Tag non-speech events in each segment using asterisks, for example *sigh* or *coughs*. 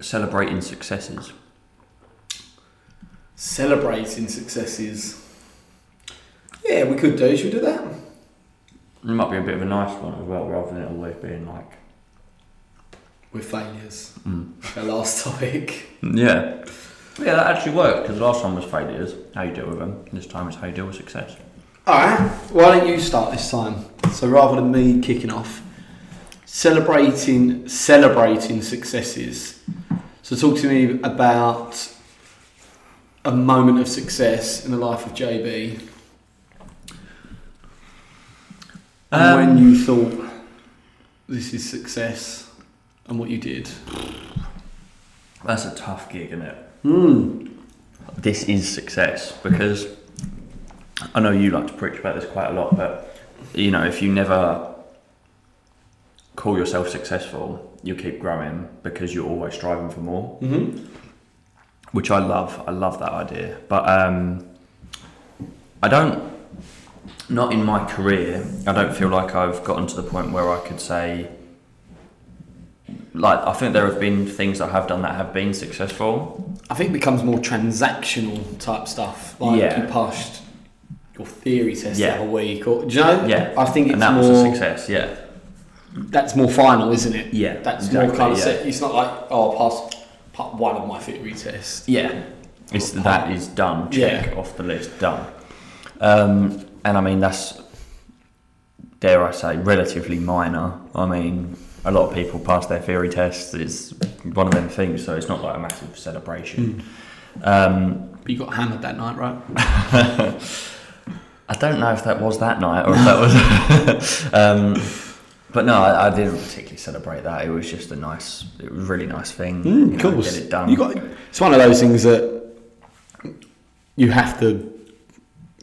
Celebrating successes. Celebrating successes. Yeah, we could do. Should we do that? It might be a bit of a nice one as well, rather than it always being like. With failures. Mm. Our last topic. Yeah. Yeah, that actually worked because last time was failures, how you deal with them. This time it's how you deal with success. Alright, why don't you start this time? So rather than me kicking off, celebrating celebrating successes. So talk to me about a moment of success in the life of JB. And Um, when you thought this is success and what you did. That's a tough gig, isn't it? Hmm. This is success because I know you like to preach about this quite a lot, but you know, if you never call yourself successful, you keep growing because you're always striving for more. Mm-hmm. which I love. I love that idea. But um, I don't, not in my career, I don't feel like I've gotten to the point where I could say, like, I think there have been things I have done that have been successful. I think it becomes more transactional type stuff. Like Yeah. you passed your theory test Yeah. the other week, or do you know? Yeah. I think it's and that more. was a success, yeah. That's more final, isn't it? Yeah, That's exactly, more kind of yeah. set. It's not like oh, I passed part one of my theory test. Yeah. It's that is done, check Yeah. off the list, done. Um, and I mean, that's, dare I say, relatively minor. I mean, a lot of people pass their theory tests. It's one of them things, so it's not like a massive celebration. Um, you got hammered that night, right? *laughs* I don't know if that was that night or if that was. *laughs* um, but no, I, I didn't particularly celebrate that. It was just a nice, it was a really nice thing. Mm, you know, cool. Get it done. You got. It's one of those things that you have to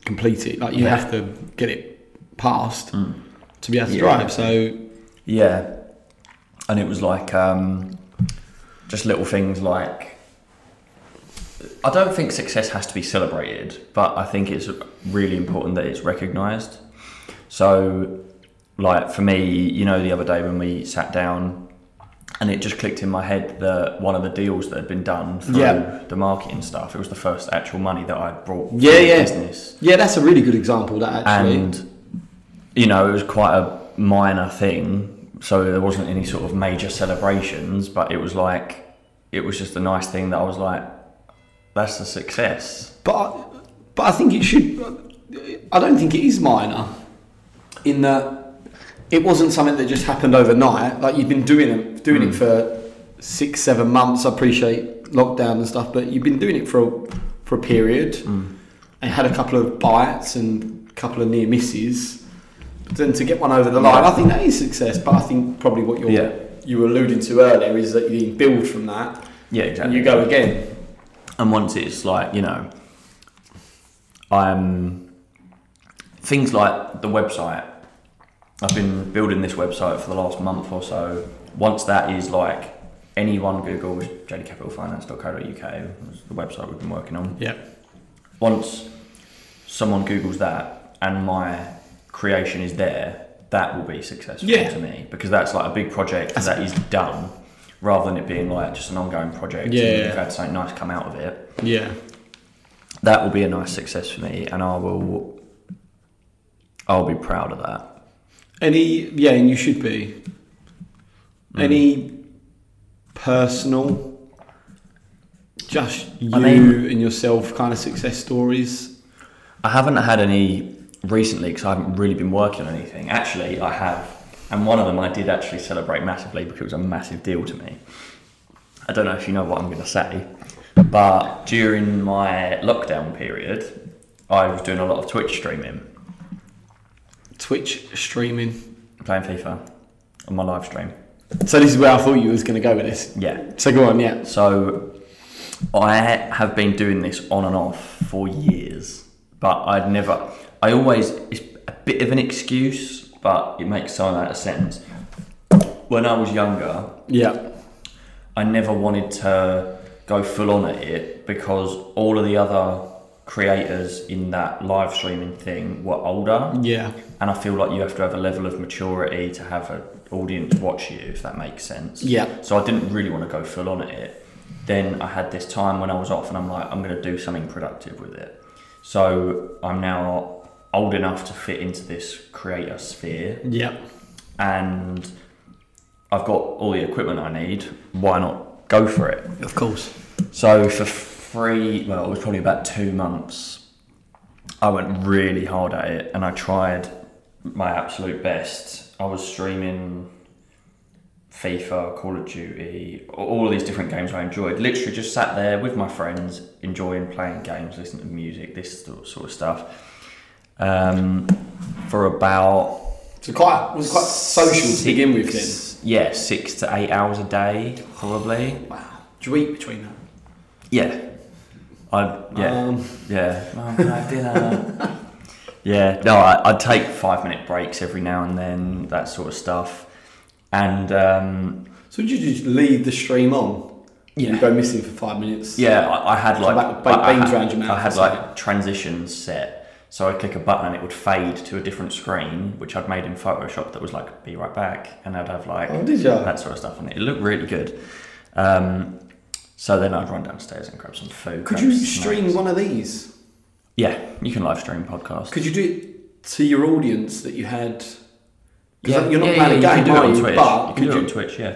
complete it. Like you Yeah. have to get it passed Mm. to be able to Yeah. drive. So Yeah, and it was like um, just little things like. I don't think success has to be celebrated, but I think it's really important that it's recognised. So, like for me, you know, the other day when we sat down, and it just clicked in my head that one of the deals that had been done through Yeah. the marketing stuff, it was the first actual money that I brought Yeah, to the yeah. business yeah, that's a really good example. That actually. and you know it was quite a minor thing so there wasn't any sort of major celebrations but it was like it was just a nice thing that i was like that's a success But I, but I think it should. I don't think it is minor, in that it wasn't something that just happened overnight. Like you've been doing it, doing it Mm. for six, seven months. I appreciate lockdown and stuff, but you've been doing it for a, for a period, Mm. and had a couple of bites and a couple of near misses. But then to get one over the line, I think that is success. But I think probably what you're Yeah. you were alluding to earlier is that you build from that yeah exactly. and you go again. and once it's like you know i'm things like the website i've been building this website for the last month or so once that is like anyone googles jdcapitalfinance.co.uk was the website we've been working on Yeah. once someone googles that and my creation is there that will be successful Yeah. to me because that's like a big project That's- that is done rather than it being like just an ongoing project Yeah. and you've had something nice come out of it Yeah. that will be a nice success for me and I will I'll be proud of that Any, yeah, and you should be. Mm. Any personal, just you I mean- and yourself kind of success stories? I haven't had any recently because I haven't really been working on anything. Actually, I have, and one of them I did actually celebrate massively because it was a massive deal to me. I don't know if you know what I'm going to say, but during my lockdown period, I was doing a lot of Twitch streaming, Twitch streaming. playing FIFA on my live stream. So this is where I thought you was going to go with this. Yeah. So go on, yeah. So I have been doing this on and off for years, but I'd never. I always. It's a bit of an excuse, but it makes some amount of sense. When I was younger, Yeah. I never wanted to go full on at it because all of the other creators in that live streaming thing were older, Yeah. And I feel like you have to have a level of maturity to have an audience watch you, if that makes sense. Yeah. So I didn't really want to go full on at it. Then I had this time when I was off, and I'm like, I'm going to do something productive with it. So I'm now old enough to fit into this creator sphere, Yeah. and I've got all the equipment I need. Why not go for it? Of course. So for three, well, it was probably about two months. I went really hard at it, and I tried my absolute best. I was streaming FIFA, Call of Duty, all of these different games I enjoyed. Literally just sat there with my friends, enjoying playing games, listening to music, this sort of stuff. Um, for about So quite was quite social to begin with. Then. Yeah, six to eight hours a day, probably. Wow. Do you eat between that? Yeah. I yeah Um, yeah. Mum, can I have dinner? *laughs* yeah. No, I, I'd take five minute breaks every now and then, that sort of stuff, and um, so did you just leave the stream on? Yeah. You go missing for five minutes. yeah, I, I had like back with I, I beans had, around your mouth I had like transitions set. So I'd click a button and it would fade to a different screen, which I'd made in Photoshop that was like, be right back. And I'd have like Oh, did that sort of stuff on it. It looked really good. Um, so then I'd run downstairs and grab some food. Could you stream snacks. one of these? Yeah, you can live stream podcasts. Could you do it to your audience that you had? Yeah, you're not yeah, playing yeah, a game, can do it are on you? Twitch. But you can could do it you? on Twitch, yeah.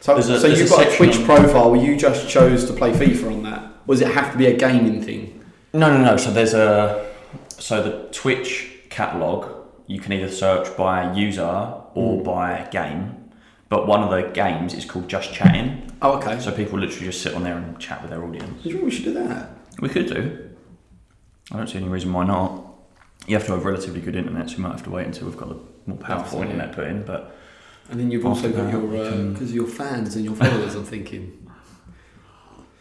So, a- so you've a got a Twitch on- profile where you just chose to play FIFA on that. Or does it have to be a gaming thing? No, no, no. So there's a so the Twitch catalog. You can either search by user or hmm. by game, but one of the games is called Just Chatting. Oh, okay. So people literally just sit on there and chat with their audience. Do you think we should do that? We could do. I don't see any reason why not. You have to have relatively good internet, so you might have to wait until we've got the more powerful yeah. internet put in. But And then you've also got that, your we can- because your fans and your followers. I'm thinking.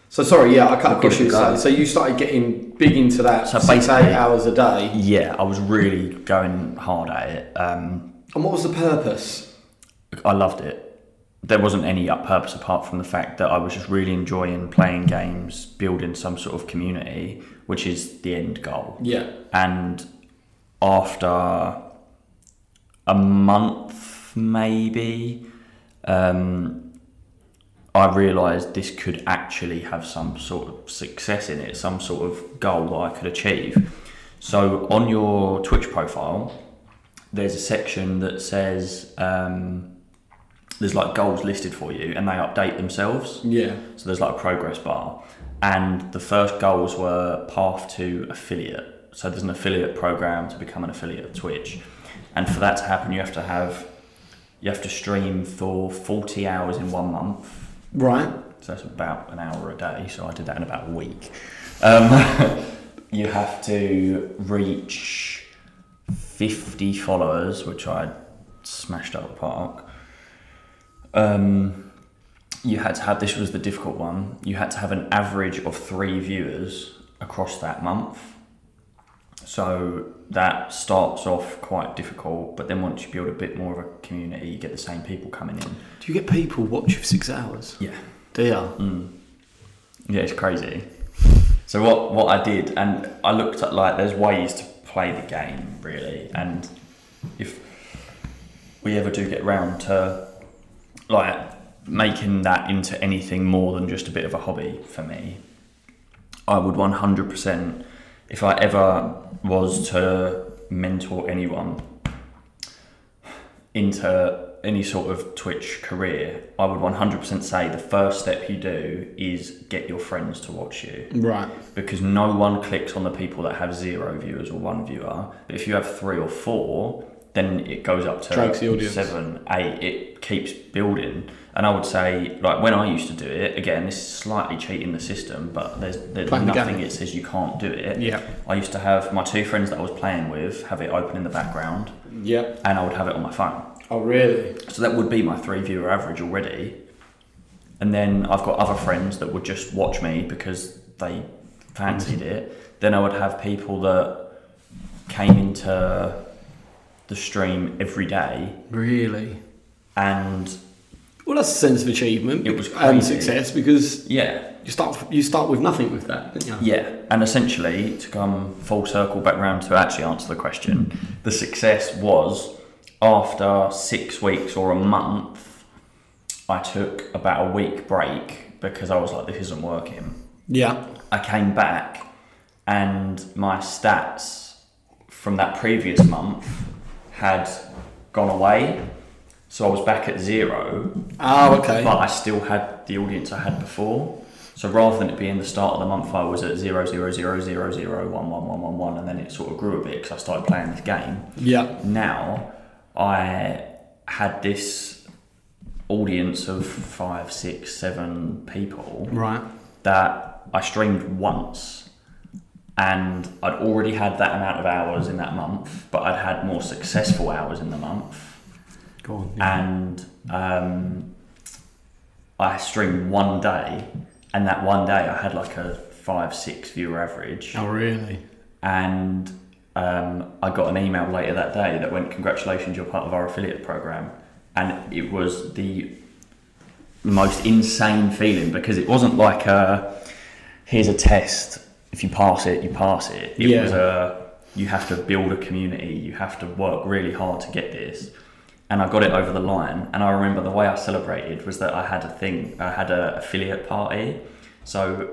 So sorry, yeah, I cut across you. it a go. So, so you started getting big into that So six eight hours a day. yeah, I was really going hard at it. Um, And what was the purpose? I loved it. There wasn't any up purpose apart from the fact that I was just really enjoying playing games, building some sort of community, which is the end goal. Yeah. And after a month, maybe, um, I realised this could actually have some sort of success in it, some sort of goal that I could achieve. So on your Twitch profile, there's a section that says um, there's like goals listed for you, and they update themselves. Yeah. So there's like a progress bar, and the first goals were path to affiliate. So there's an affiliate program to become an affiliate of Twitch, and for that to happen, you have to have you have to stream for 40 hours in one month. Right. So that's about an hour a day. So I did that in about a week. Um, *laughs* you have to reach 50 followers, which I smashed out of the park. Um, you had to have this was the difficult one. You had to have an average of three viewers across that month. So that starts off quite difficult, but then once you build a bit more of a community, you get the same people coming in. Do you get people watch you for six hours? Yeah. Do you? Mm. Yeah, it's crazy. So what what I did, and I looked at like there's ways to play the game really, and if we ever do get round to like making that into anything more than just a bit of a hobby for me, I would 100%, if I ever was to mentor anyone into any sort of Twitch career, I would 100% say the first step you do is get your friends to watch you Right. because no one clicks on the people that have zero viewers or one viewer. But if you have three or four, then it goes up to Drags the audience. seven, eight. It keeps building. And I would say, like when I used to do it, again, this is slightly cheating the system, but there's there's Playing the nothing game. it says you can't do it. Yeah. I used to have my two friends that I was playing with have it open in the background, Yep. and I would have it on my phone. Oh, really? So that would be my three viewer average already. And then I've got other friends that would just watch me because they fancied it. Then I would have people that came into the stream every day Really? and Well, that's a sense of achievement It was and success because Yeah, you start you start with nothing with that? Yeah, and essentially, to come full circle back round to actually answer the question, the success was after six weeks or a month, I took about a week break because I was like, this isn't working. Yeah. I came back and my stats from that previous month had gone away. So I was back at zero, Oh, okay. but I still had the audience I had before. So rather than it being the start of the month, I was at zero zero zero zero zero one one one one one, and then it sort of grew a bit because I started playing this game. yeah. Now I had this audience of five, six, seven people Right. that I streamed once, and I'd already had that amount of hours in that month, but I'd had more successful hours in the month Go on. yeah. and um, I streamed one day, and that one day I had like a five six viewer average, Oh, really? and um, I got an email later that day that went, "Congratulations, you're part of our affiliate program," and it was the most insane feeling because it wasn't like a here's a test. If you pass it, you pass it. It Yeah. was a you have to build a community. You have to work really hard to get this. And I got it over the line. And I remember the way I celebrated was that I had a thing. I had an affiliate party. So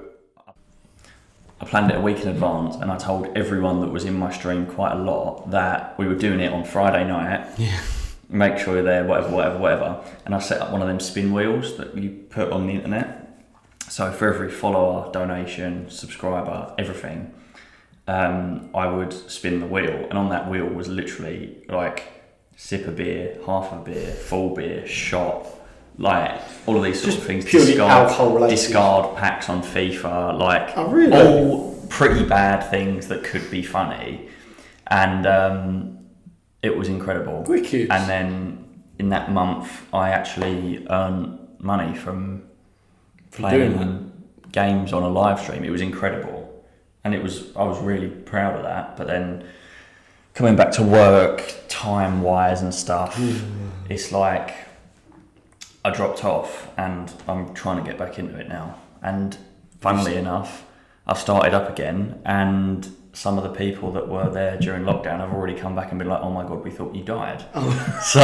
I planned it a week in advance, and I told everyone that was in my stream quite a lot that we were doing it on Friday night. Yeah. Make sure you're there, whatever, whatever, whatever. And I set up one of them spin wheels that you put on the internet. So for every follower, donation, subscriber, everything, um, I would spin the wheel, and on that wheel was literally like sip a beer, half a beer, full beer, shot, like all of these sort Just of things. purely alcohol-related. discard packs on FIFA, like Oh, really? all pretty bad things that could be funny, and um, it was incredible. Wicked. And then in that month, I actually earned money from playing games on a live stream. It was incredible, and it was I was really proud of that. But then coming back to work, time wise and stuff, it's like I dropped off, and I'm trying to get back into it now. And funnily enough, I've started up again, and some of the people that were there during lockdown have already come back and been like, "Oh my god, we thought you died." Oh. So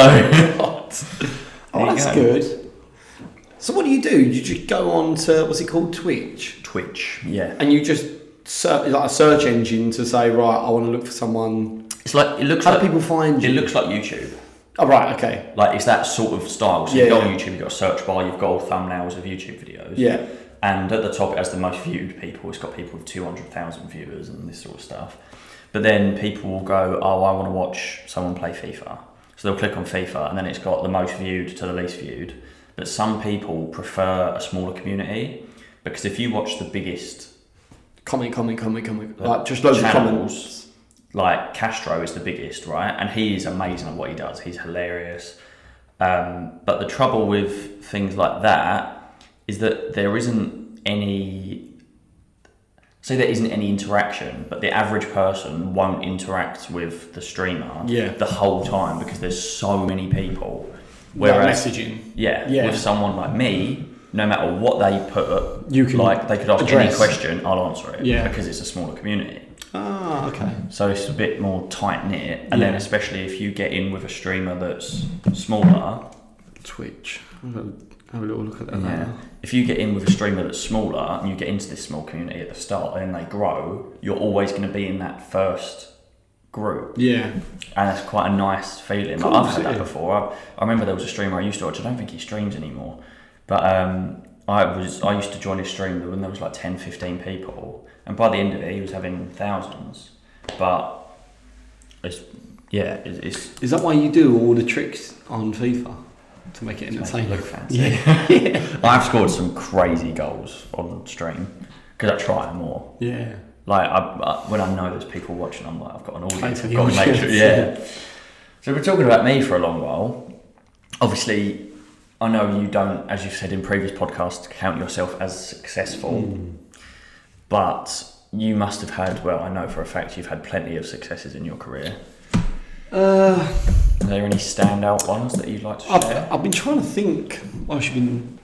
*laughs* *laughs* Oh, that's go. good. So what do you do? You just go on to what's it called, Twitch, Twitch, yeah. and you just search like a search engine to say, right, I want to look for someone. It's like it looks How like do people find it looks like YouTube. Oh, right, okay, Like it's that sort of style. So Yeah, you go yeah. on YouTube, you've got a search bar, you've got all thumbnails of YouTube videos. yeah, And at the top it has the most viewed people. It's got people with two hundred thousand viewers and this sort of stuff. But then people will go, Oh, I want to watch someone play FIFA. So they'll click on FIFA and then it's got the most viewed to the least viewed. But some people prefer a smaller community because if you watch the biggest comment, comment, comment, comment, like just loads of channels. comments. like Castro is the biggest, right? And he is amazing at what he does. He's hilarious. Um, but the trouble with things like that is that there isn't any. Say there isn't any interaction, but the average person won't interact with the streamer Yeah. the whole time because there's so many people. Whereas, messaging. yeah, Yeah. with someone like me, no matter what they put, You can like they could ask any question, I'll answer it Yeah. because it's a smaller community. Ah, okay. So it's a bit more tight knit, and then especially if you get in with a streamer that's smaller, Twitch. Have a, have a little look at that. yeah. If you get in with a streamer that's smaller and you get into this small community at the start, and then they grow, you're always going to be in that first group, Yeah. and it's quite a nice feeling. Like, I've had that before. I, I remember there was a streamer I used to watch. I don't think he streams anymore, but um, I was I used to join his stream when there was like 10, 15 people, and by the end of it, he was having thousands. But it's yeah, it's, it's Is that why you do all the tricks on FIFA to make it to make it entertaining? look fancy. *laughs* *laughs* Yeah. I've scored some crazy goals on stream because I try more. yeah. Like I, I, when I know there's people watching, I'm like, I've got an audience. I've got to make sure. Yeah. So we're talking about me for a long while. Obviously, I know you don't, as you've said in previous podcasts, count yourself as successful, Hmm. but you must have had. Well, I know for a fact you've had plenty of successes in your career. Uh, Are there any standout ones that you'd like to I've, share? I've been trying to think you've been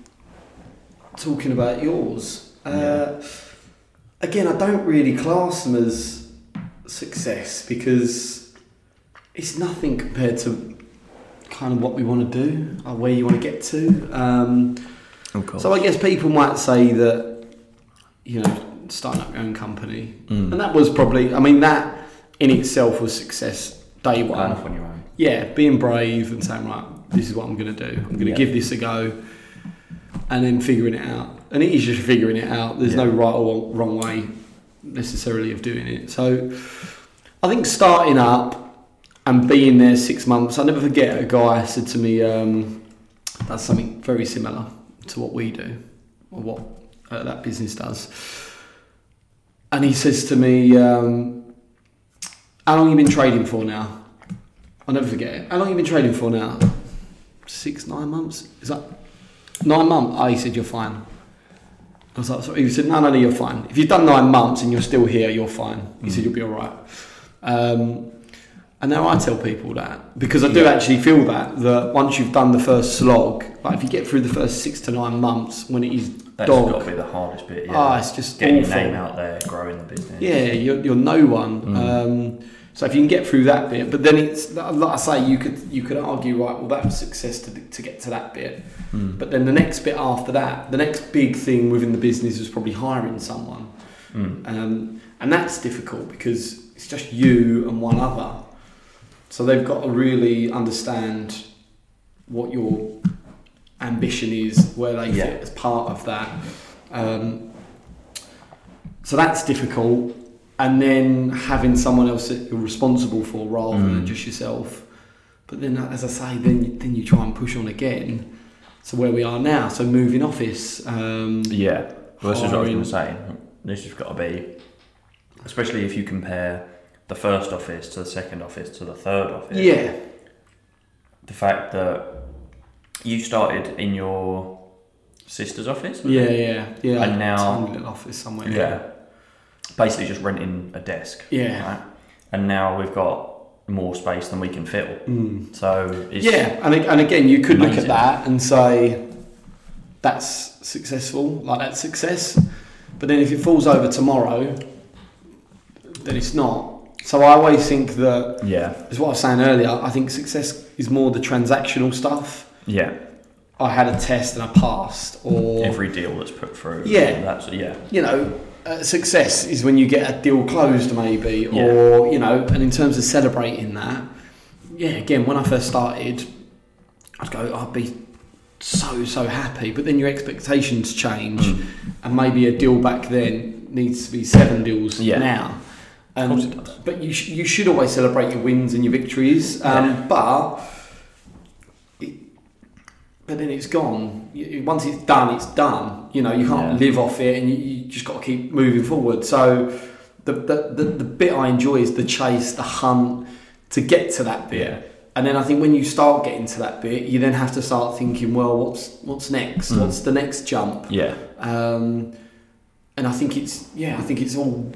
talking about yours. Uh, again, I don't really class them as success because it's nothing compared to kind of what we want to do or where you want to get to. Um, so I guess people might say that, you know, starting up your own company, Mm. and that was probably, I mean, that in itself was success day one on your own. yeah, being brave and saying, right, this is what I'm going to do. I'm going to Yeah. give this a go, and then figuring it out. And it is just figuring it out. There's no right or wrong way necessarily of doing it. So I think starting up and being there six months, I'll never forget a guy said to me, um, that's something very similar to what we do, or what uh, that business does. And he says to me, um, how long you been trading for now? I'll never forget it. How long you been trading for now? Six, nine months? Is that nine months? Oh, he said you're fine. I was like. He said, no, no, no, you're fine. If you've done nine months and you're still here, you're fine. He said you'll be all right. Um, and now I tell people that because I do Yeah. actually feel that that once you've done the first slog, like if you get through the first six to nine months when it is That's dog, got to be the hardest bit. Yeah. ah, it's just Getting awful. your name out there, growing the business. Yeah, you're, you're no one. Mm. Um, so if you can get through that bit, but then it's like I say, you could you could argue right. Well, that was success to, to get to that bit, Mm. but then the next bit after that, the next big thing within the business was probably hiring someone, Mm. um, and that's difficult because it's just you and one other. So they've got to really understand what your ambition is, where they Yeah. fit as part of that. Um, so that's difficult. And then having someone else that you're responsible for rather than Mm. just yourself. But then, as I say, then then you try and push on again. So where we are now, so moving office. Um, Yeah. Well, this is what I was going to say. This has got to be, especially if you compare the first office to the second office to the third office. yeah, The fact that you started in your sister's office. was yeah, yeah, yeah. And now- office somewhere. Yeah. Basically, just renting a desk. Yeah. Right? And now we've got more space than we can fill. Mm. So it's, Yeah, and, and again, you could look at that and say that's successful, like that's success. But then if it falls over tomorrow, then it's not. So I always think that, Yeah. as what I was saying earlier, I think success is more the transactional stuff. Yeah. I had a test and I passed, or Every deal that's put through. Yeah. That's yeah. you know, uh, success is when you get a deal closed, maybe, Yeah. or you know, and in terms of celebrating that, yeah, again, when I first started, I'd go, I'd be so so happy, but then your expectations change, Mm. and maybe a deal back then needs to be seven deals Yeah. now. Um, but you sh- you should always celebrate your wins and your victories. Um, Yeah. But but then it's gone. Once it's done, it's done. You know you can't Yeah. live off it, and you, you just got to keep moving forward. So the, the the the bit I enjoy is the chase, the hunt to get to that bit. Yeah. And then I think when you start getting to that bit, you then have to start thinking, well, what's what's next? Mm. What's the next jump? Yeah. Um, and I think it's yeah, I think it's all.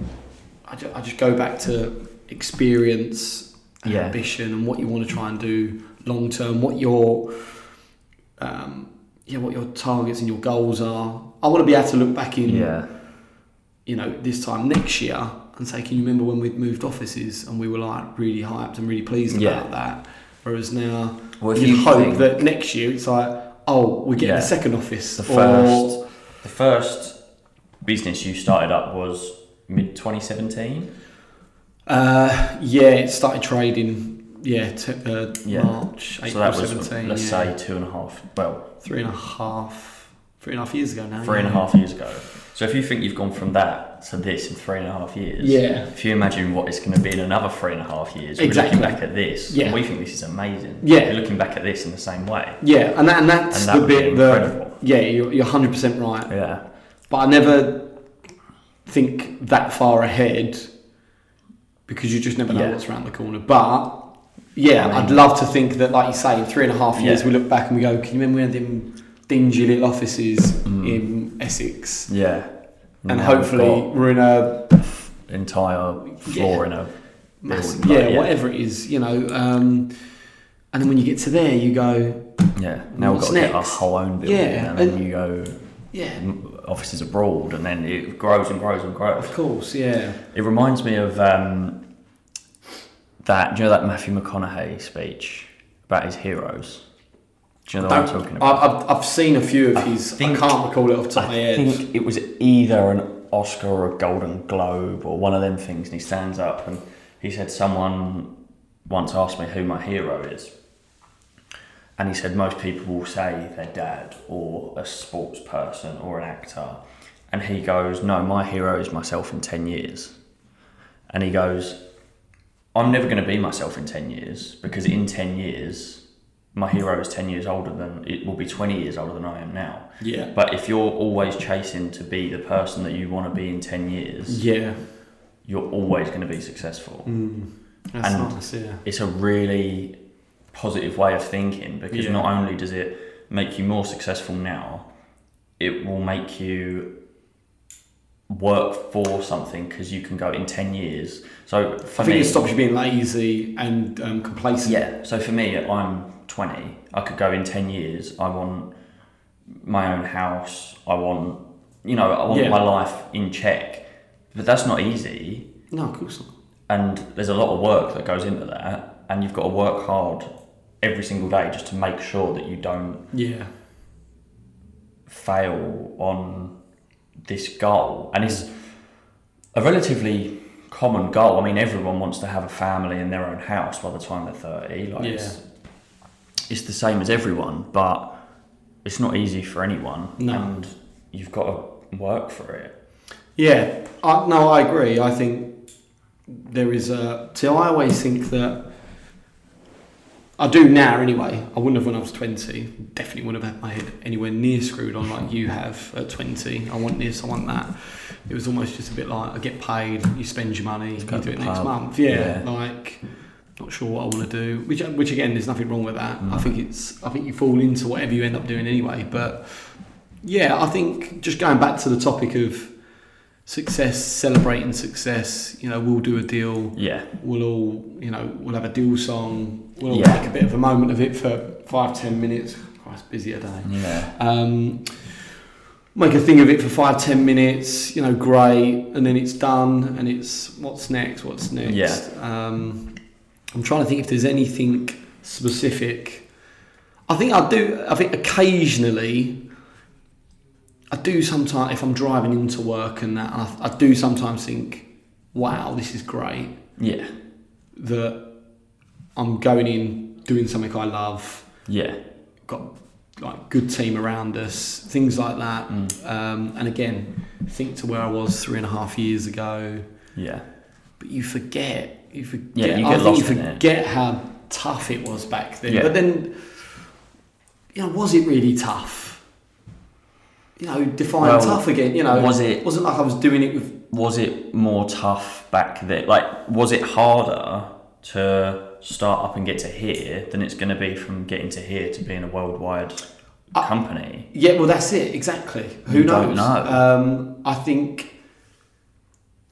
I just, I just go back to experience, and Yeah. ambition, and what you want to try and do long term. What your um, yeah, what your targets and your goals are. I want to be able to look back in Yeah. you know this time next year and say, can you remember when we'd moved offices and we were like really hyped and really pleased Yeah. about that? Whereas now Well, if you you hope think that next year it's like, oh, we're getting Yeah. a second office. the or- first, the first business you started up was mid 2017. Uh, yeah, it started trading. Yeah, t- uh, Yeah. March, April so that was, 17. let's yeah. say, two and a half. Well, three and a half, three and a half years ago now. three and a half years ago. So if you think you've gone from that to this in three and a half years, Yeah. If you imagine what it's going to be in another three and a half years, we're Exactly. looking back at this. Yeah. and we think this is amazing. Yeah. We're looking back at this in the same way. Yeah, and that, and that's And that the bit that incredible. yeah, you're you're hundred percent right. Yeah. But I never think that far ahead because you just never know Yeah. what's around the corner. But yeah, I I'd love to think that, like you say, in three and a half years Yeah. we look back and we go, "Can you remember we had them dingy little offices Mm. in Essex?" Yeah. And Now hopefully we're in a entire floor Yeah. in a massive, building, yeah, but whatever it is, you know. Um, and then when you get to there, you go, Yeah. Now we've got to get our whole own building, Yeah, and then and- you go yeah, offices abroad, and then it grows and grows and grows. of course, yeah. It reminds me of um, that. Do you know that Matthew McConaughey speech about his heroes? Do you know one I'm talking about? I, have I've seen a few of I his. think- I can't recall it off the top of my head. I think it was either an Oscar or a Golden Globe or one of them things, and he stands up and he said, "Someone once asked me who my hero is." And he said most people will say their dad or a sports person or an actor. And he goes, No, my hero is myself in 10 years. And he goes, I'm never going to be myself in 10 years because in 10 years, my hero is 10 years older than, it will be 20 years older than I am now. Yeah. But if you're always chasing to be the person that you want to be in 10 years, Yeah. you're always going to be successful. Mm. That's And- nice, yeah. It's a really positive way of thinking because Yeah. not only does it make you more successful now, it will make you work for something because you can go in 10 years. So for I think me, it stops you being lazy and um, complacent. yeah. So for me, I'm 20. I could go in 10 years. I want my own house. I want, you know, I want Yeah. my life in check. But that's not easy. No, of course not. And there's a lot of work that goes into that. And you've got to work hard every single day just to make sure that you don't Yeah. fail on this goal. And it's a relatively common goal. I mean, everyone wants to have a family in their own house by the time they're 30. Like, it's, it's the same as everyone, but it's not easy for anyone. No. And you've got to work for it. Yeah, I, no, I agree. I think there is a. See, I always think that I do now anyway. I wouldn't have when I was twenty. Definitely wouldn't have had my head anywhere near screwed on like you have at twenty. I want this, I want that. It was almost just a bit like I get paid, you spend your money, you do it next pub. month. Yeah, Yeah. like not sure what I want to do. Which, which again, there's nothing wrong with that. Mm. I think it's. I think you fall into whatever you end up doing anyway. But yeah, I think just going back to the topic of success, celebrating success. You know, we'll do a deal. Yeah. We'll all, you know, we'll have a deal song. We'll Yeah. make a bit of a moment of it for five, ten minutes. Christ, busy a day. Yeah. Um, make a thing of it for five, ten minutes. You know, great, and then it's done. And it's what's next? What's next? Yeah. Um, I'm trying to think if there's anything specific. I think I do. I think occasionally. I do sometimes if I'm driving into work and that I, I do sometimes think, "Wow, this is great." Yeah. That I'm going in doing something I love. Yeah. Got like good team around us, things like that. Mm. Um, and again, think to where I was three and a half years ago. Yeah. But you forget, you forget. Yeah, you I get think you lost in it. forget how tough it was back then. Yeah. But then, you know, was it really tough? You know, define Well, tough again. You know, was it- wasn't like I was doing it with. Was it more tough back then? Like, was it harder to start up and get to here than it's going to be from getting to here to being a worldwide I- company? Yeah, well, that's it exactly. Who You knows? don't know. Um, I think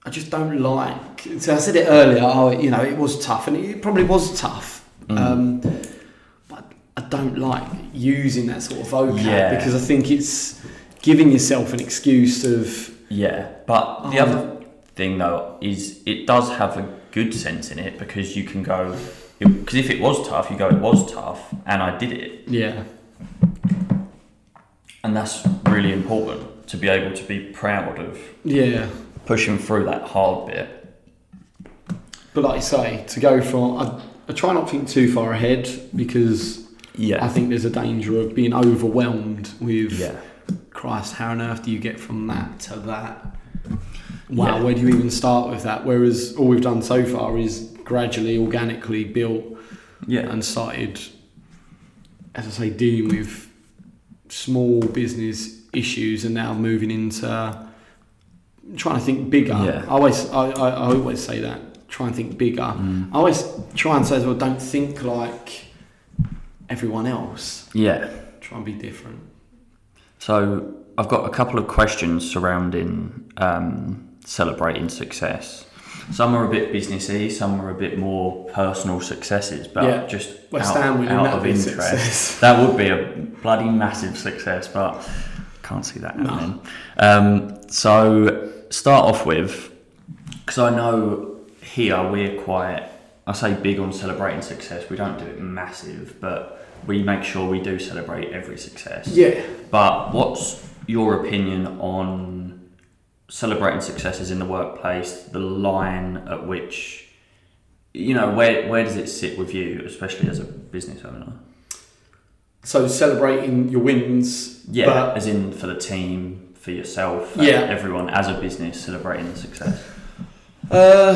I just don't like. So I said it earlier. Oh, you know, it was tough, and it probably was tough. Mm. Um, but I don't like using that sort of vocab Yeah. because I think it's giving yourself an excuse of Yeah, but the Oh. other thing though is it does have a good sense in it because you can go because if it was tough, you go it was tough and I did it, yeah, and that's really important to be able to be proud of yeah. pushing through that hard bit. But like I say, to go from I, I try not to think too far ahead because Yeah, I think there's a danger of being overwhelmed with. yeah, Christ, how on earth do you get from that to that? Wow, Yeah. where do you even start with that? Whereas all we've done so far is gradually, organically built yeah, and started, as I say, dealing with small business issues and now moving into trying to think bigger. Yeah. I always, I, I, I always say that. Try and think bigger. Mm. I always try and say as well, don't think like everyone else. yeah. Try and be different. So I've got a couple of questions surrounding um, celebrating success. some are a bit businessy, some are a bit more personal successes, but Yeah. just West out, Ham out that of would be a interest. success. *laughs* That would be a bloody massive success, but can't see that No. Um, so start off with, because I know here we're quite, I say big on celebrating success. We don't do it massive, but we make sure we do celebrate every success. Yeah. But what's your opinion on celebrating successes in the workplace? The line at which, you know, where where does it sit with you, especially as a business owner? So celebrating your wins. Yeah, as in for the team, for yourself, Yeah. everyone as a business celebrating the success. uh,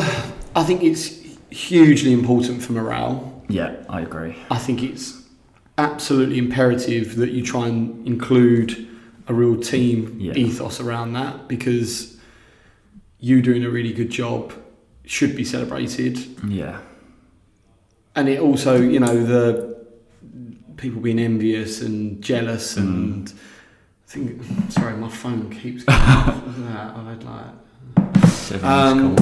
I think it's hugely important for morale. Yeah, I agree. I think it's absolutely imperative that you try and include a real team Yeah. ethos around that because you doing a really good job should be celebrated. Yeah, And it also, you know, the people being envious and jealous Mm. and I think sorry, my phone keeps going off *laughs* of that. I've had like Seven Um,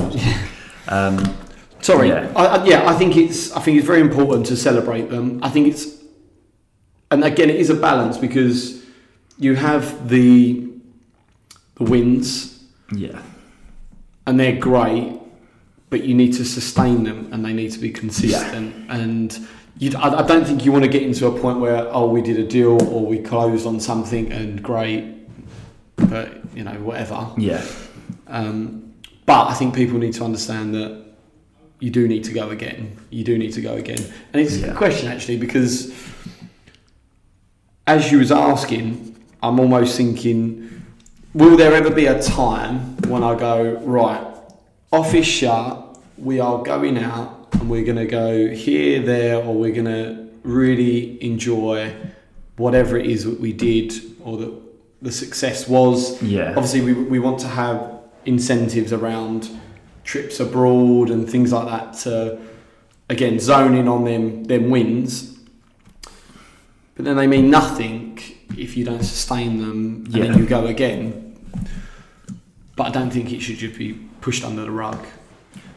*laughs* um, Sorry. Yeah. I, I, yeah, I think it's I think it's very important to celebrate them. I think it's and again it is a balance because you have the the wins yeah, and they're great, but you need to sustain them and they need to be consistent. And you, I, I don't think you want to get into a point where oh we did a deal or we closed on something and great, but you know whatever. yeah, Um, but I think people need to understand that you do need to go again. You do need to go again. And it's a Yeah. good question actually because as you was asking, I'm almost thinking, will there ever be a time when I go, right, office shut, we are going out and we're going to go here, there, or we're going to really enjoy whatever it is that we did or that the success was? Yeah, obviously we, we want to have incentives around trips abroad and things like that to again zone in on them them wins but then they mean nothing if you don't sustain them and Yeah. then you go again. But I don't think it should just be pushed under the rug.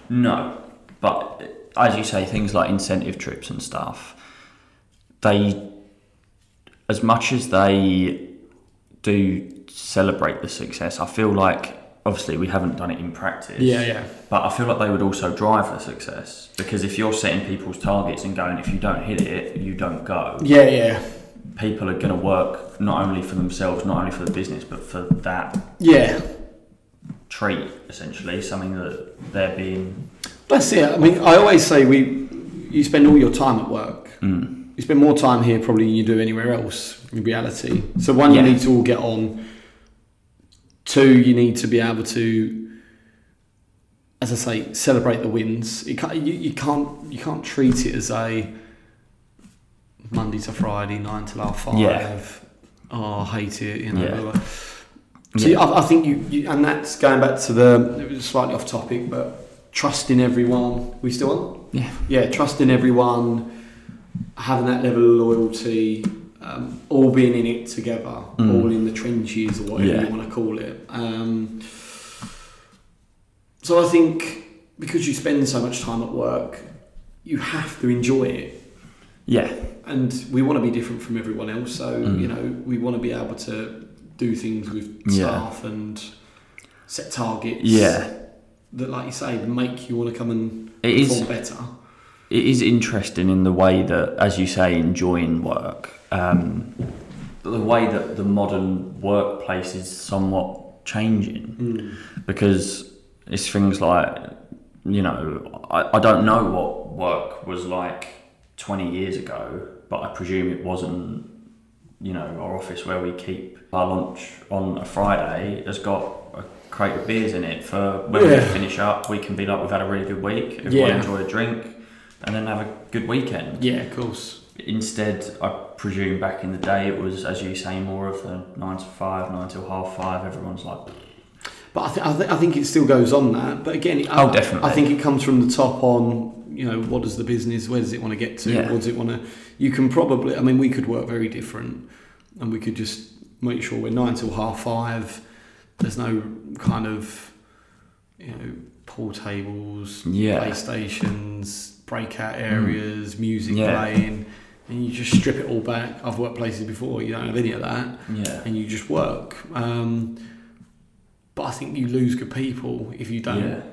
No, but as you say, things like incentive trips and stuff, they, as much as they do celebrate the success, I feel like obviously we haven't done it in practice. yeah yeah. But I feel like they would also drive the success because if you're setting people's targets and going, if you don't hit it, you don't go. yeah yeah People are going to work not only for themselves, not only for the business, but for that yeah treat essentially, something that they're being. that's it I mean I always say we you spend all your time at work Mm, you spend more time here probably than you do anywhere else in reality. So one, Yeah. you need to all get on. Two, you need to be able to, as I say, celebrate the wins. You can't, you, you can't, you can't treat it as a Monday to Friday, nine till half five. Yeah. Oh, I hate it. You know. Yeah. So Yeah. I, I think you, you, and that's going back to the it was slightly off topic, but trusting everyone. We still on? Yeah. Yeah, trusting everyone, having that level of loyalty, um, all being in it together, Mm. all in the trenches or whatever Yeah. you want to call it. Um, so I think because you spend so much time at work, you have to enjoy it. Yeah. And we want to be different from everyone else, so Mm. you know we want to be able to do things with Yeah. staff and set targets. Yeah. that, like you say, make you want to come and It is. perform better. It is interesting in the way that, as you say, enjoying work. Um, the way that the modern workplace is somewhat changing Mm. because it's things like, you know, I, I don't know what work was like 20 years ago, but I presume it wasn't, you know, our office where we keep our lunch on a Friday has got a crate of beers in it for when we finish up, we can be like, we've had a really good week, everyone Yeah. enjoy a drink, and then have a good weekend. Yeah, of course. Instead, I presume back in the day it was, as you say, more of the nine to five, nine till half five. Everyone's like, But I, th- I, th- I think it still goes on that. But again, Oh, I, definitely. I think it comes from the top on. You know, what does the business? Where does it want to get to? Yeah. What does it want to? You can probably. I mean, we could work very different, and we could just make sure we're nine till half five. There's no kind of you know, pool tables, Yeah. playstations, breakout hmm. areas, music Yeah. playing, and you just strip it all back. I've worked places before you don't have any of that, Yeah. and you just work. Um, but I think you lose good people if you don't.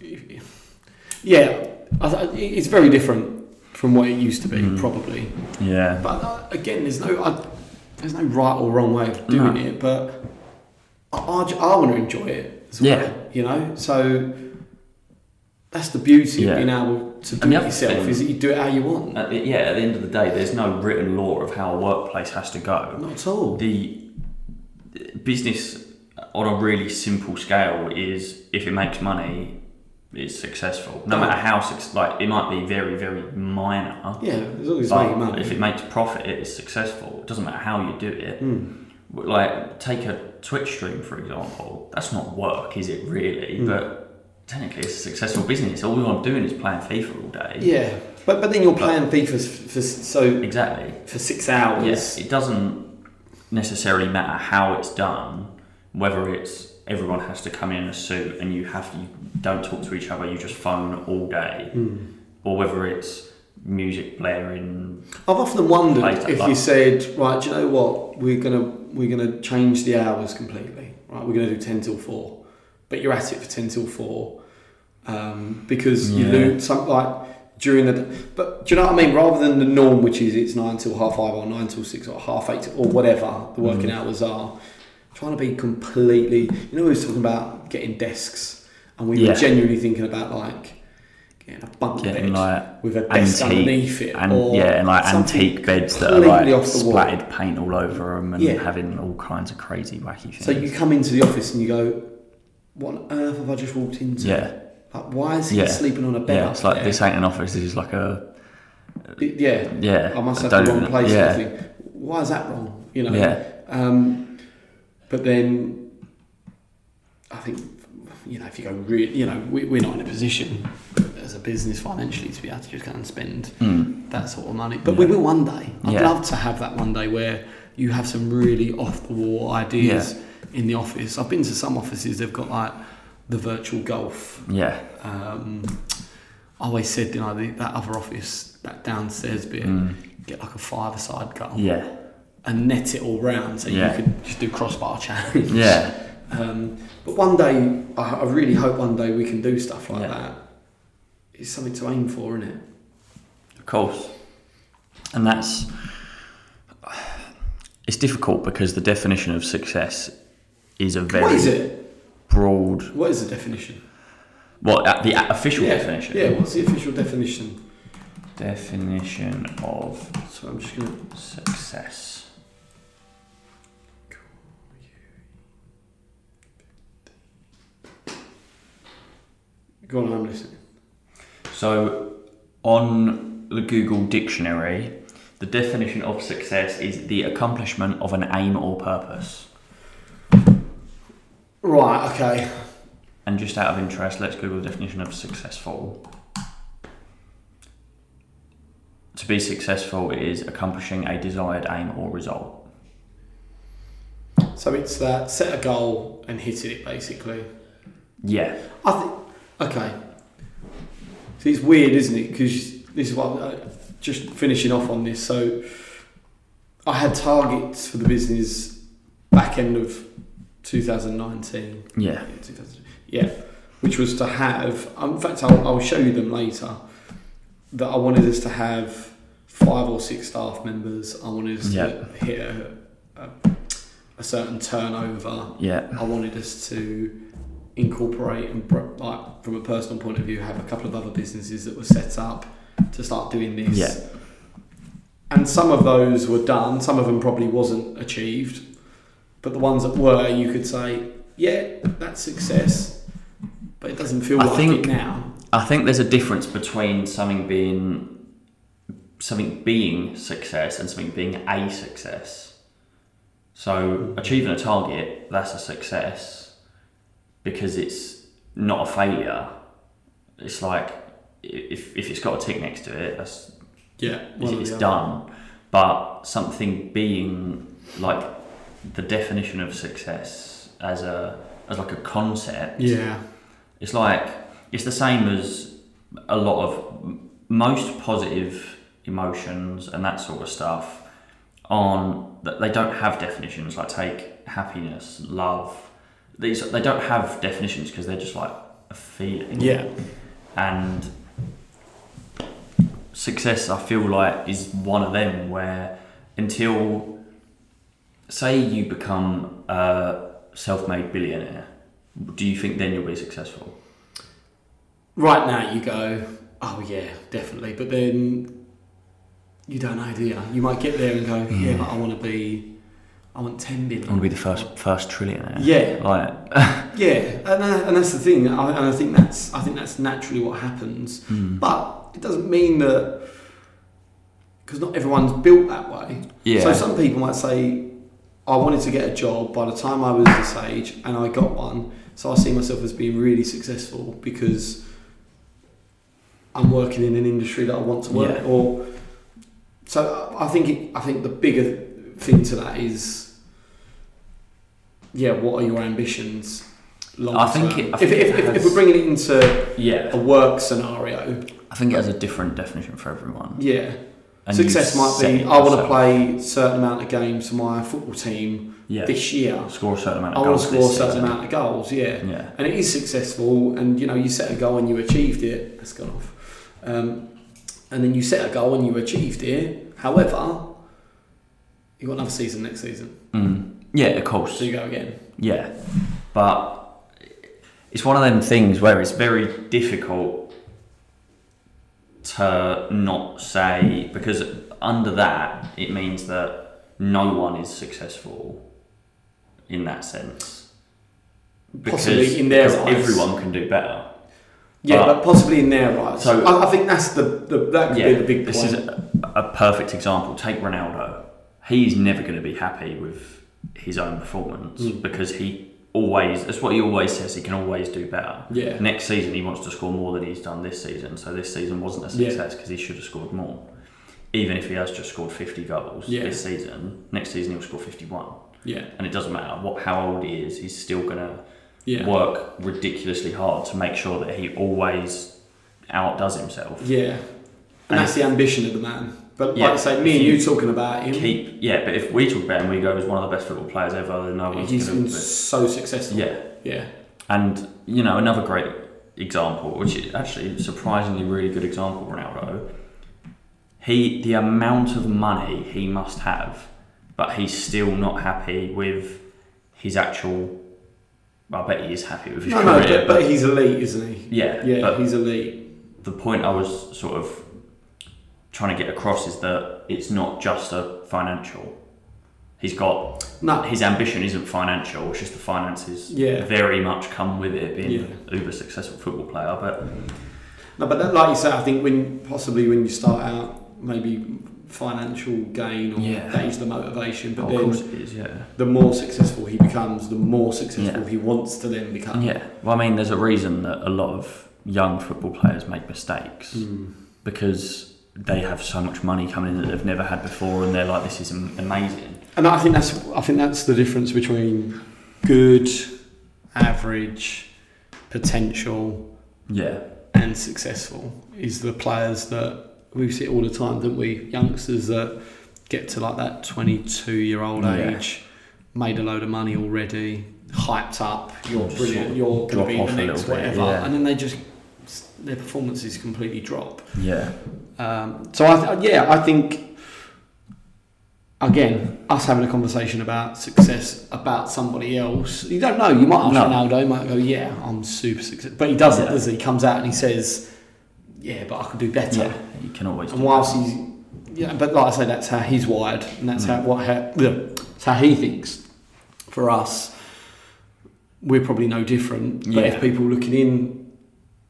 Yeah. Yeah, I it's very different from what it used to be, Mm. probably. Yeah. But uh, again, there's no I, there's no right or wrong way of doing No. it. But I, I, want to enjoy it as well. Yeah. You know, so that's the beauty Yeah. of being able to do And the it yourself thing- is that you do it how you want. At the, yeah, at the end of the day, there's no written law of how a workplace has to go. Not at all. The business on a really simple scale is if it makes money, it's successful. No matter how like it might be very very minor. yeah, as long as making money. if it makes profit, it's successful. It doesn't matter how you do it. Mm. Like take a Twitch stream for example. That's not work, is it really? Mm. But technically, it's a successful business. All I'm doing is playing FIFA all day. Yeah, but but then you're playing FIFA for, for so Exactly. for six hours. Yes, it doesn't necessarily matter how it's done, whether it's everyone has to come in a suit and you have you don't talk to each other, you just phone all day, Mm. or whether it's music blaring. I've often wondered if like- you said, right, do you know what? We're gonna we're gonna change the hours completely. Right, we're gonna do ten till four, but you're at it for ten till four um, because you lose something like during the. But do you know what I mean? Rather than the norm, which is it's nine till half five or nine till six or half eight or whatever the working Mm. hours are. Trying to be completely. You know, we was talking about getting desks, and we Yeah. were genuinely thinking about like getting a bunk Getting bed like with a desk antique underneath it, and or yeah, and like antique beds that are like completely off the wall. splattered paint all over them and Yeah. having all kinds of crazy wacky things. So you come into the office and you go, "What on earth have I just walked into? yeah, Like, why is he Yeah. sleeping on a bed?" yeah, it's like there? this ain't an office. This is like a yeah, yeah. I must have the wrong place. Yeah, I think. Why is that wrong? You know. yeah, Um, but then, I think, you know, if you go really, you know, we, we're not in a position as a business financially to be able to just go and spend mm, that sort of money. But we will one day. I'd Yeah. love to have that one day where you have some really off the wall ideas in the office. I've been to some offices, they've got like the virtual golf. yeah, Um, I always said, you know, the, that other office, that downstairs bit, mm, get like a five-a-side goal yeah, and net it all round so Yeah. you could just do crossbar *laughs* challenge. yeah. Um, but one day, I, I really hope one day we can do stuff like Yeah. that. It's something to aim for, isn't it? Of course. And that's it's difficult because the definition of success is a very What is it? broad. What is the definition? What uh, the official yeah. definition? Yeah, what's the official definition? Definition of So I'm just to. success. Go on, I'm listening. So, on the Google dictionary, the definition of success is the accomplishment of an aim or purpose. Right, okay. And just out of interest, let's Google the definition of successful. To be successful is accomplishing a desired aim or result. So it's that set a goal and hitting it basically. Yeah, I think. Okay. See, it's weird, isn't it? Because this is what uh, just finishing off on this. So I had targets for the business back end of 2019. yeah, Yeah, 2000 yeah, which was to have. um, In fact, I'll, I'll show you them later. That I wanted us to have five or six staff members. I wanted us Yeah. to hit a, a, a certain turnover. yeah, I wanted us to incorporate and like from a personal point of view have a couple of other businesses that were set up to start doing this. Yeah. And some of those were done. Some of them probably wasn't achieved, but the ones that were, you could say, yeah, that's success. But it doesn't feel I like think- it now. I think there's a difference between something being something being success and something being a success. So achieving a target, that's a success because it's not a failure. It's like if, if it's got a tick next to it, that's Yeah, it's, it's done. But something being like the definition of success as a as like a concept Yeah, It's like it's the same as a lot of most positive emotions and that sort of stuff on that they don't have definitions like take happiness love. These they don't have definitions because they're just like a feeling. Yeah. and success i feel like is one of them where until say you become a self-made billionaire do you think then you'll be successful Right now, you go, oh yeah, definitely. But then you don't know, do you? You might get there and go, yeah, Yeah. but I want to be, I want ten billion. i want to be the first first trillionaire Yeah. like *laughs* Yeah, and, that, and that's the thing. I, and I think that's I think that's naturally what happens. Hmm. But it doesn't mean that because not everyone's built that way. yeah So some people might say, I wanted to get a job by the time I was this age, and I got one. So I see myself as being really successful because I'm working in an industry that I want to work. Yeah. Or so I think it, I think the bigger thing to that is, yeah, what are your ambitions? Long I think it- I if, think if, if, if we're bringing it into yeah a work scenario, i think it has a different definition for everyone yeah, And you success might be I want to play a certain amount of games for my football team yeah this year. score a certain amount I of want goals to score a certain season. amount of goals, yeah. yeah And it is successful, and you know, you set a goal and you achieved it. That's gone off. Um, and then you set a goal and you achieved it. However, you've got another season next season. mm. yeah of course So you go again. Yeah, but it's one of them things where it's very difficult to not say because under that it means that no one is successful in that sense. Because, Possibly in their eyes. everyone can do better. Yeah, But- but possibly in their eyes. So- I, I think that's the, the that could yeah, be the big this point. is a, a perfect example. Take Ronaldo. He's never going to be happy with his own performance Mm. because he always, that's what he always says, he can always do better. yeah, Next season, he wants to score more than he's done this season. So this season wasn't a success because he should have scored more. Even if he has just scored 50 goals Yeah. this season, next season he'll score 51. yeah, And it doesn't matter what how old he is, he's still going to yeah, work ridiculously hard to make sure that he always outdoes himself. yeah. And And that's the ambition of the man. But Yeah, like I say, me and you you talking about him, Keep yeah, but if we talk about him, we go as one of the best football players ever. Then no one's He's been so successful. Yeah, yeah, And you know another great example, which is actually surprisingly really good example, Ronaldo. He the amount of money he must have, but he's still not happy with his actual. I bet he is happy with his No, no, career, but, but he's elite, isn't he? yeah, Yeah, but he's elite. the point I was sort of trying to get across is that it's not just a financial. He's got No, his ambition isn't financial; it's just the finances Yeah. very much come with it being Yeah. an uber successful football player. But No, but that, like you say, I think when possibly when you start out, maybe financial gain or Yeah. that is the motivation. But oh, of then course it is, yeah. the more successful he becomes, the more successful Yeah. he wants to then become. Yeah. Well, I mean, there's a reason that a lot of young football players make mistakes Mm. because they have so much money coming in that they've never had before, and they're like, "This is amazing." And I think that's I think that's the difference between good, average, potential, Yeah. and successful is the players that we see all the time, don't we? Youngsters that get to like that 22 year old Yeah. age, made a load of money already, hyped up, you're Just brilliant, you're going to be off the a next little bit, whatever, yeah. and then they just their performances completely drop. Yeah. Um, so I th- yeah, I think again, us having a conversation about success about somebody else, you don't know. You might ask No. Ronaldo, he might go, "Yeah, I'm super successful," but he doesn't. Yeah. Does he? He comes out and he says, "Yeah, but I could do better." Yeah. You can always. And whilst that. he's yeah, but like I say, that's how he's wired, and that's Mm. how what how, yeah, that's how he thinks. For us, we're probably no different. But Yeah. if people looking in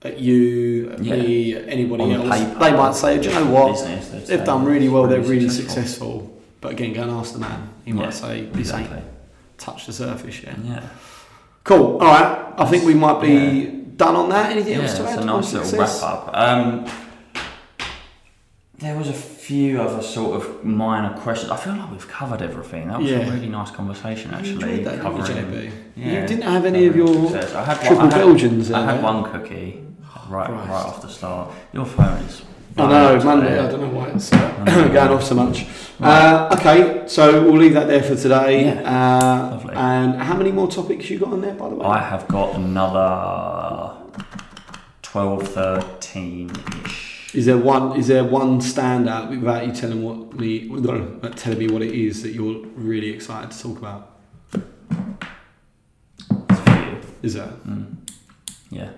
at you, at Yeah. me, at anybody On else, paper, they might say, "Do you know what? business, They've done really well. They're really successful. successful." But again, go and ask the man. He Yeah, might say, "This Exactly. ain't touched the surface yet." Yeah. Cool. All right. I think we might be done on that. Anything Yeah, else to add? it's a nice little success? wrap up. Um, there was a few other sort of minor questions. I feel like we've covered everything. That was Yeah. a really nice conversation, actually. that, didn't you. Yeah, you didn't have any of your success. I had one, triple I had, Belgians. I had one cookie right, Christ. right off the start. Your phone is. I know, Monday. today. I don't know why it's uh, *coughs* going off so much. Right. Uh, okay, so we'll leave that there for today. Uh, Lovely. And how many more topics you got on there, by the way? I have got another 12, 13 ish. Is there one? Is there one standout without you telling what me, telling me what it is that you're really excited to talk about? It's for you. Is there? Mm. Yeah,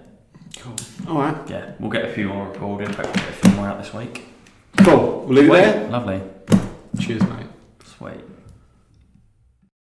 Cool. All right. yeah. We'll get a few more recorded. Hopefully, get a few more out this week. Cool. We'll leave it there. Lovely. Cheers, mate. Sweet.